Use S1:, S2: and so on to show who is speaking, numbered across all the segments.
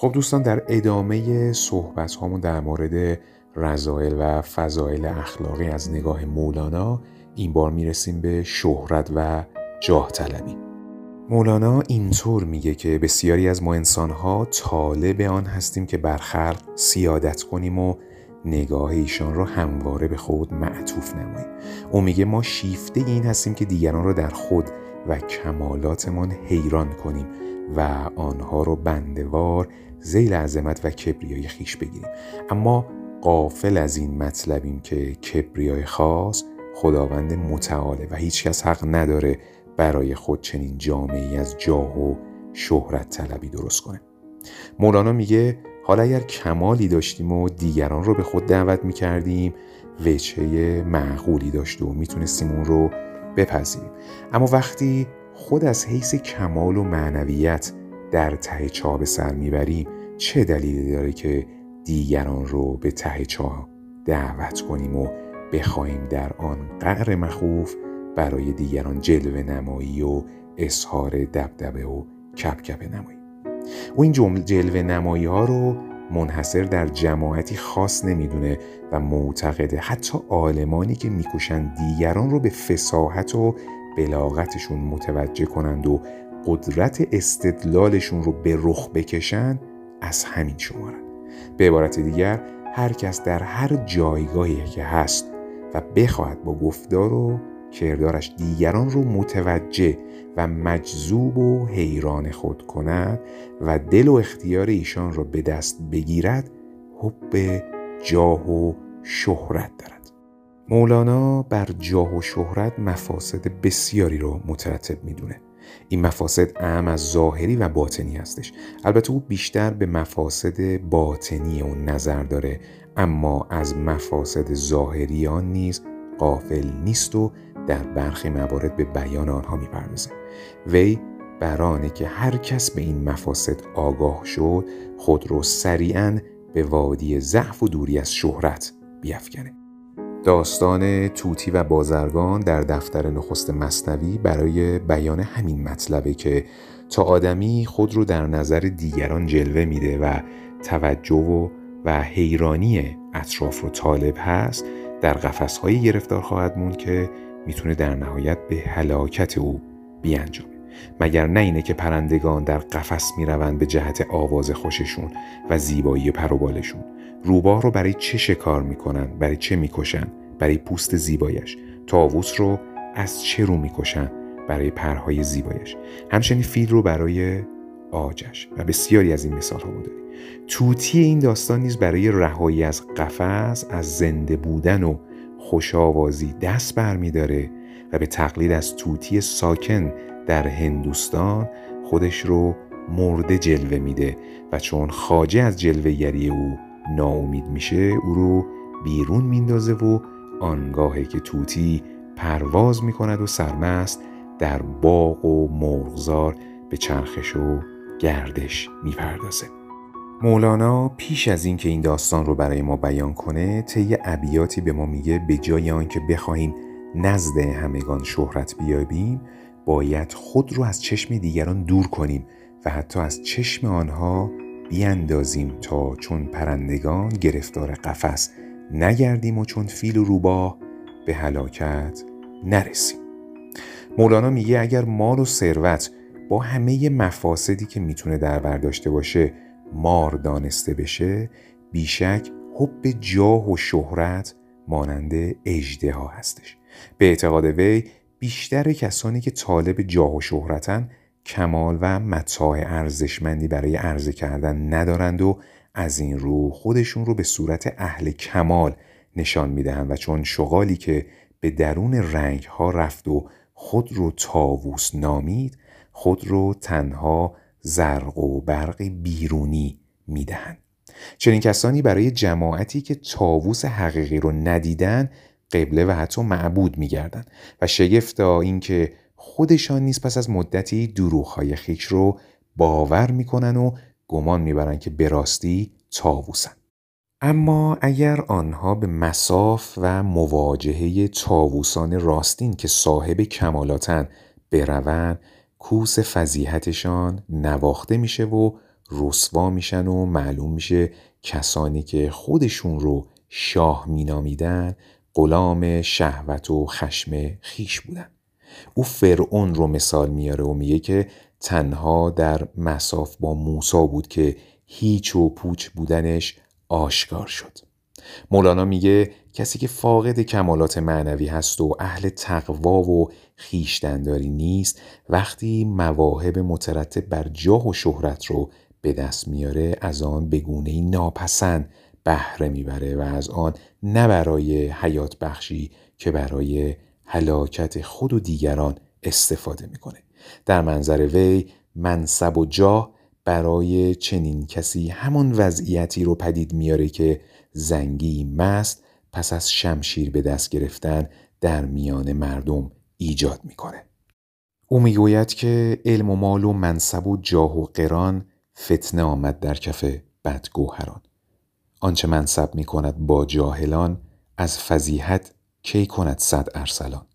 S1: خب دوستان در ادامه صحبت هامون در مورد رضایل و فضایل اخلاقی از نگاه مولانا این بار می‌رسیم به شهرت و جاه طلبی مولانا اینطور میگه که بسیاری از ما انسانها طالب آن هستیم که بر خلق سیادت کنیم و نگاه ایشان را همواره به خود معطوف نماییم. او میگه ما شیفته این هستیم که دیگران را در خود و کمالاتمان حیران کنیم و آنها را بندوار زیل عظمت و کبریای خیش بگیریم. اما قافل از این مطلبیم که کبریای خاص خداوند متعاله و هیچکس حق نداره برای خود چنین جامعی از جاه و شهرت طلبی درست کنه. مولانا میگه حالا اگر کمالی داشتیم و دیگران رو به خود دعوت می‌کردیم وچه معقولی داشت و می‌تونستیم اون رو بپذیریم. اما وقتی خود از حیث کمال و معنویت در ته چاه سر می‌بریم چه دلیلی داره که دیگران رو به ته چاه دعوت کنیم و بخواهیم در آن قعر مخوف برای دیگران جلوه نمایی و اظهار دبدبه و کپکپه نمایی؟ او این جمله جلوه نمایی ها رو منحصر در جماعتی خاص نمی‌دونه و معتقده. حتی عالمانی که میکوشند دیگران رو به فساحت و بلاغتشون متوجه کنند و قدرت استدلالشون رو به رخ بکشن از همین شمارن به عبارت دیگر هر کس در هر جایگاهی که هست و بخواهد با گفتار و کردارش دیگران رو متوجه و مجذوب و حیران خود کند و دل و اختیار ایشان را به دست بگیرد حب جاه و شهرت دارد. مولانا بر جاه و شهرت مفاسد بسیاری رو مترتب می‌دونه. این مفاسد اهم از ظاهری و باطنی هستش. البته او بیشتر به مفاسد باطنی اون نظر داره اما از مفاسد ظاهری آن نیز قافل نیست و در برخی موارد به بیان آنها می‌پردازه وی برانه که هر کس به این مفاسد آگاه شد خود رو سریعا به وادی ضعف و دوری از شهرت بیافکنه داستان توتی و بازرگان در دفتر نخست مصنوی برای بیان همین مطلبه که تا آدمی خود رو در نظر دیگران جلوه میده و توجه و و حیرانی اطراف رو طالب هست در قفسهایی گرفتار خواهد موند که می‌تونه در نهایت به هلاکت او بیانجامه. مگر نه اینه که پرندگان در قفس می‌روند به جهت آواز خوششون و زیبایی پروبالشون. روباه رو برای چه شکار می‌کنن؟ برای چه می‌کشن؟ برای پوست زیبایش. تاووس رو از چه رو می‌کشن؟ برای پرهای زیبایش. همچنین فیل رو برای آجش. و بسیاری از این مثال ها بوده توتی این داستان نیز برای رهایی از قفس از زنده بودن و خوشاوازی دست برمیداره و به تقلید از توتی ساکن در هندوستان خودش رو مرده جلوه میده و چون خاجه از جلوهگری او ناامید میشه او رو بیرون میندازه و آنگاهی که توتی پرواز می‌کند و سرمست در باغ و مرغزار به چرخش و گردش می‌پردازه. مولانا پیش از اینکه این داستان رو برای ما بیان کنه طی ابیاتی به ما میگه به جای آنکه بخواهیم نزد همگان شهرت بیابیم باید خود رو از چشم دیگران دور کنیم و حتی از چشم آنها بیاندازیم تا چون پرندگان گرفتار قفس نگردیم و چون فیل و روباه به هلاکت نرسیم. مولانا میگه اگر مال و ثروت با همه مفاسدی که می‌تونه در بر داشته باشه مار دانسته بشه بیشک حب جاه و شهرت مانند اجده ها هستش. به اعتقاد وی بیشتر کسانی که طالب جاه و شهرتن کمال و متاع ارزشمندی برای عرضه کردن ندارند و از این رو خودشون رو به صورت اهل کمال نشان می‌دهند و چون شغالی که به درون رنگ ها رفت و خود رو تاووس نامید خود رو تنها زرق و برق بیرونی می‌دهند. چنین کسانی برای جماعتی که تاووس حقیقی رو ندیدن قبله و حتی معبود میگردن و شگفتا اینکه خودشان نیز پس از مدتی دروغهای خیش رو باور می‌کنن و گمان می‌برن که به راستی تاووسن اما اگر آنها به مساف و مواجهه تاووسان راستین که صاحب کمالاتن بروند کوس فضیحتشان نواخته میشه و رسوا میشن و معلوم میشه کسانی که خودشون رو شاه مینامیدن غلام شهوت و خشم خیش بودن. او فرعون رو مثال میاره و میگه که تنها در مساف با موسا بود که هیچ و پوچ بودنش آشکار شد. مولانا میگه کسی که فاقد کمالات معنوی هست و اهل تقوا و خیشتنداری نیست وقتی مواهب مترتب بر جاه و شهرت رو به دست میاره از آن به گونه ناپسند بهره می‌بره و از آن نه برای حیات بخشی که برای هلاکت خود و دیگران استفاده می‌کنه در منظر وی منصب و جاه برای چنین کسی همون وضعیتی رو پدید میاره که زنگی مست پس از شمشیر به دست گرفتن در میان مردم ایجاد می‌کنه. او می‌گوید که علم و مال و منصب و جاه و قران فتنه آمد در کف بدگوهران. آنچه منصب می کند با جاهلان از فضیحت کی کند صد ارسلان.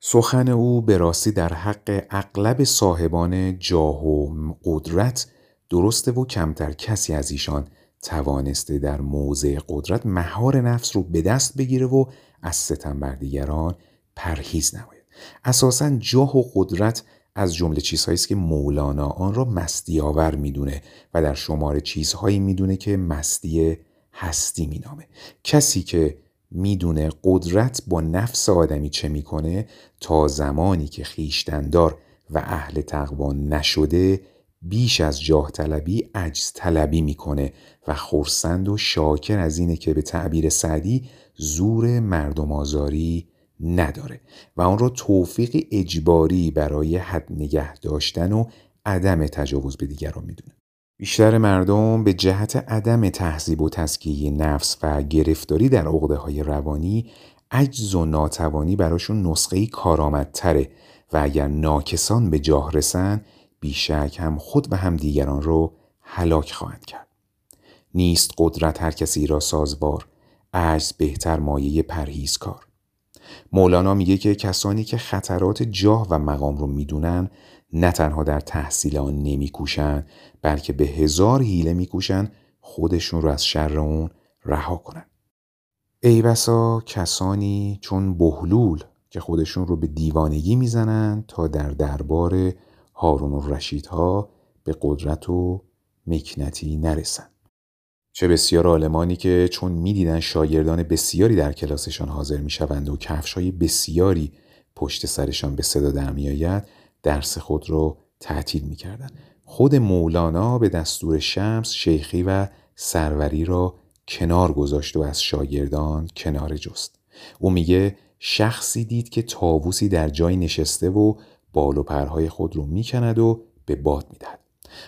S1: سخن او به راستی در حق اغلب صاحبان جاه و قدرت درسته و کمتر کسی از ایشان توانسته در موضع قدرت مهار نفس رو به دست بگیره و از ستم بر دیگران پرهیز نماید اساسا جاه و قدرت از جمله چیزهایی است که مولانا آن را مستی آور می‌دونه و در شمار چیزهایی می‌دونه که مستی هستی مینامه کسی که می‌دونه قدرت با نفس آدمی چه می‌کنه تا زمانی که خیشتندار و اهل تقوا نشده بیش از جاه طلبی عجز طلبی می‌کنه و خورسند و شاکر از اینه که به تعبیر سعدی زور مردم آزاری نداره و آن را توفیق اجباری برای حد نگه داشتن و عدم تجاوز به دیگران می‌دونه. بیشتر مردم به جهت عدم تهذیب و تسکیه نفس و گرفتاری در عقده های روانی عجز و ناتوانی براشون نسخه کارآمدتره و اگر ناکسان به جاه رسن بیشک هم خود و هم دیگران رو هلاک خواهند کرد. نیست قدرت هر کسی را سازبار عجز بهتر مایه پرهیزکار. مولانا میگه که کسانی که خطرات جاه و مقام رو می‌دونن نه تنها در تحصیل آن نمیکوشن بلکه به هزار حیله میکوشن خودشون رو از شر اون رها کنن. ای بسا کسانی چون بهلول که خودشون رو به دیوانگی می‌زنن تا در دربار هارون و ها به قدرت و مکنتی نرسن. چه بسیار آلمانی که چون می‌دیدن شاگردان بسیاری در کلاسشان حاضر می‌شوند و کفشای بسیاری پشت سرشان به صدا در میآید درس خود را تعطیل می‌کردند خود مولانا به دستور شمس شیخی و سروری را کنار گذاشت و از شاگردان کنار جست. او میگه شخصی دید که تاووسی در جای نشسته و بال و پرهای خود رو می‌کند و به باد می‌دهد.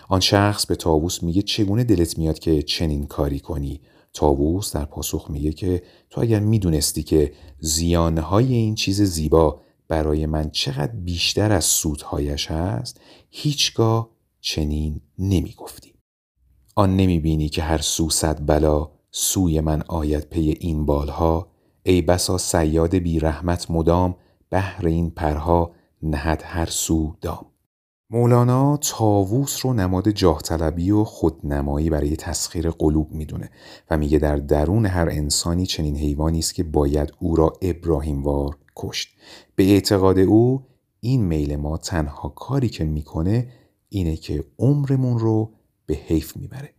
S1: آن شخص به تاووس میگه چگونه دلت میاد که چنین کاری کنی؟ تاووس در پاسخ میگه که تو اگر می‌دونستی که زیانهای این چیز زیبا برای من چقدر بیشتر از سودهایش هست هیچگاه چنین نمی‌گفتی. آن نمی‌بینی که هر سو صد بلا سوی من آید پی این بالها؟ ای بسا سیاد بی رحمت مدام بهر این پرها نهد هر سو دام. مولانا تاووس رو نماد جاه طلبی و خودنمایی برای تسخیر قلوب می‌دونه و میگه در درون هر انسانی چنین حیوانی است که باید او را ابراهیموار کشت. به اعتقاد او این میل ما تنها کاری که می‌کنه اینه که عمرمون رو به حیف می‌بره.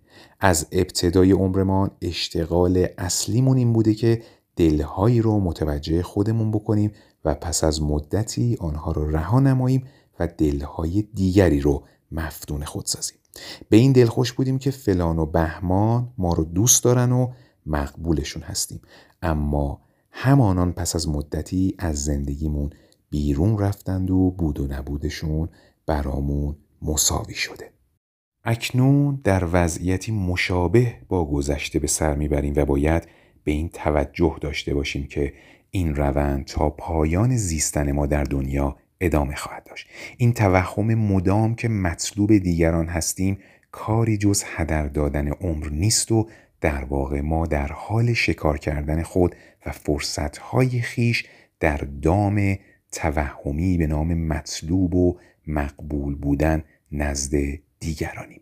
S1: از ابتدای عمرمان اشتغال اصلیمون این بوده که دلهایی رو متوجه خودمون بکنیم و پس از مدتی آنها رو رها نماییم و دلهای دیگری رو مفتون خود سازیم. به این دل خوش بودیم که فلان و بهمان ما رو دوست دارن و مقبولشون هستیم. اما همانان پس از مدتی از زندگیمون بیرون رفتند و بود و نبودشون برامون مساوی شده. اکنون در وضعیتی مشابه با گذشته به سر می‌بریم و باید به این توجه داشته باشیم که این روند تا پایان زیستن ما در دنیا ادامه خواهد داشت. این توهم مدام که مطلوب دیگران هستیم کاری جز هدر دادن عمر نیست و در واقع ما در حال شکار کردن خود و فرصتهای خیش در دام توهمی به نام مطلوب و مقبول بودن نزد دیگرانیم.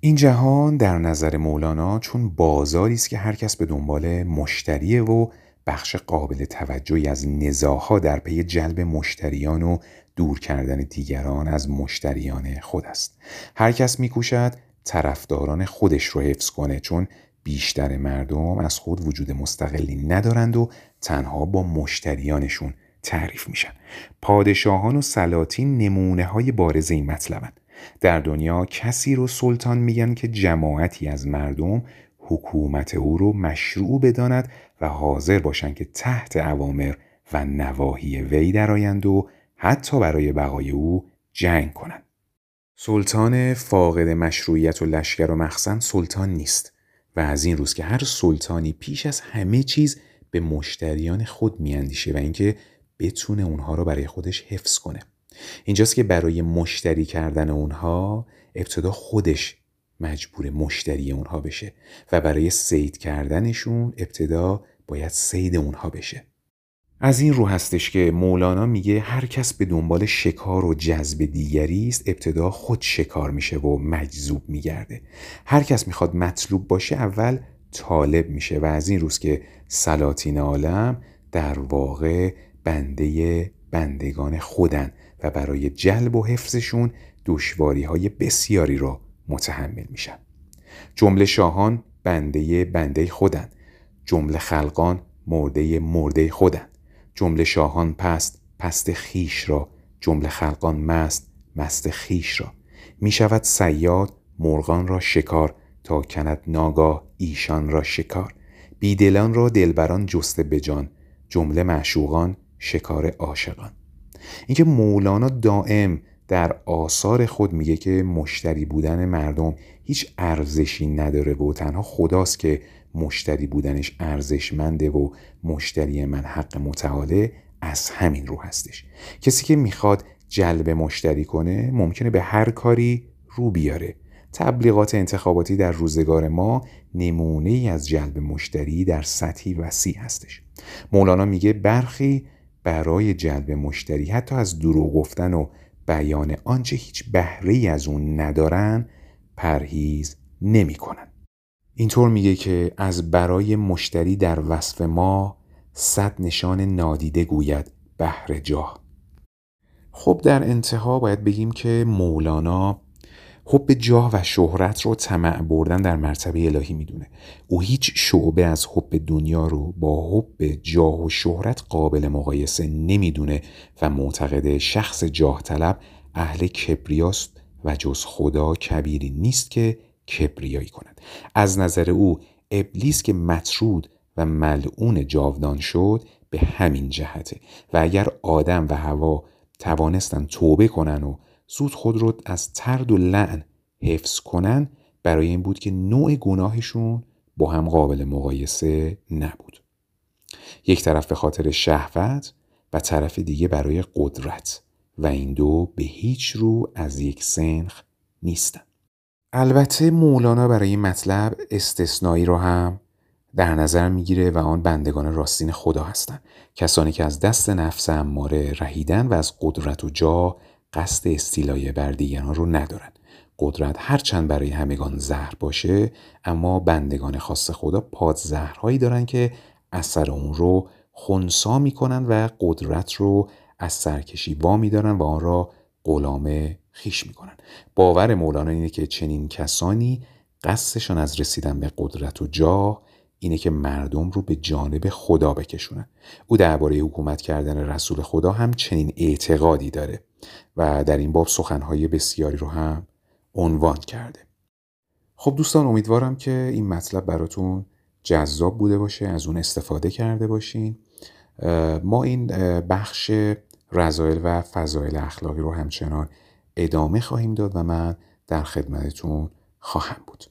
S1: این جهان در نظر مولانا چون بازاری است که هر کس به دنبال مشتریه و بخش قابل توجهی از نزاها در پی جلب مشتریان و دور کردن دیگران از مشتریان خود است. هر کس میکوشد طرفداران خودش رو حفظ کنه چون بیشتر مردم از خود وجود مستقلی ندارند و تنها با مشتریانشون تعریف میشن. پادشاهان و سلاطین نمونه های بارز این مطلبند در دنیا کسی رو سلطان میگن که جماعتی از مردم حکومت او رو مشروع بداند و حاضر باشند که تحت اوامر و نواهی وی درآیند و حتی برای بقای او جنگ کنند. سلطان فاقد مشروعیت و لشکر و مخزن سلطان نیست. و از این روز که هر سلطانی پیش از همه چیز به مشتریان خود میاندیشه و اینکه بتونه اونها رو برای خودش حفظ کنه. اینجاست که برای مشتری کردن اونها ابتدا خودش مجبور مشتری اونها بشه و برای سید کردنشون ابتدا باید سید اونها بشه از این رو هستش که مولانا میگه هر کس به دنبال شکار و جذب دیگری است ابتدا خود شکار میشه و مجذوب میگرده. هر کس می‌خواد مطلوب باشه اول طالب میشه و از این روز که سلاطین عالم در واقع بنده بندگان خودن و برای جلب و حفظشون دشواری های بسیاری را متحمل میشن. جمله شاهان بنده بنده خودن. جمله خلقان مرده مرده خودن. جمله شاهان پست پست خیش را. جمله خلقان مست مست خیش را. می شود سیاد مرغان را شکار تا کند ناگاه ایشان را شکار. بیدلان را دلبران جسته بجان جمله معشوقان شکار عاشقان. اینکه مولانا دائم در آثار خود میگه که مشتری بودن مردم هیچ ارزشی نداره و تنها خداست که مشتری بودنش ارزشمنده و مشتری من حق متعاله از همین رو هستش. کسی که می‌خواد جلب مشتری کنه ممکنه به هر کاری رو بیاره. تبلیغات انتخاباتی در روزگار ما نمونه ای از جلب مشتری در سطحی وسیع هستش. مولانا میگه برخی برای جلب مشتری حتی از دروغ گفتن و بیان آنچه هیچ بهره از اون ندارن پرهیز نمی‌کنن. اینطور میگه که از برای مشتری در وصف ما صد نشان نادیده گوید بهر جاه. خب در انتها باید بگیم که مولانا حب جاه و شهرت رو طمع بردن در مرتبه الهی می‌دونه. او هیچ شعبه از حب دنیا رو با حب جاه و شهرت قابل مقایسه نمی‌دونه و معتقد شخص جاه طلب اهل کبریاست و جز خدا کبیری نیست که کبریایی کند. از نظر او ابلیس که مطرود و ملعون جاودان شد به همین جهته. و اگر آدم و هوا توانستن توبه کنن و زود خود رو از ترد و لعن حفظ کنن برای این بود که نوع گناهشون با هم قابل مقایسه نبود. یک طرف به خاطر شهوت و طرف دیگه برای قدرت. و این دو به هیچ رو از یک سنخ نیستن. البته مولانا برای این مطلب استثنایی رو هم در نظر می‌گیره و آن بندگان راستین خدا هستند. کسانی که از دست نفس اماره رهیدن و از قدرت و جا قصد استیلای بر دیگران رو ندارن قدرت هرچند برای همگان زهر باشه اما بندگان خاص خدا پاد زهرهایی دارن که اثر اون رو خونسا می‌کنن و قدرت رو از سرکشی وا میدارن و آن را غلام خیش می‌کنن. باور مولانا اینه که چنین کسانی قصدشان از رسیدن به قدرت و جاه اینه که مردم رو به جانب خدا بکشونن. او درباره حکومت کردن رسول خدا هم چنین اعتقادی داره و در این باب سخنهای بسیاری رو هم عنوان کرده. خب دوستان امیدوارم که این مطلب براتون جذاب بوده باشه از اون استفاده کرده باشین. ما این بخش رضایل و فضایل اخلاقی رو همچنان ادامه خواهیم داد و من در خدمتتون خواهم بود.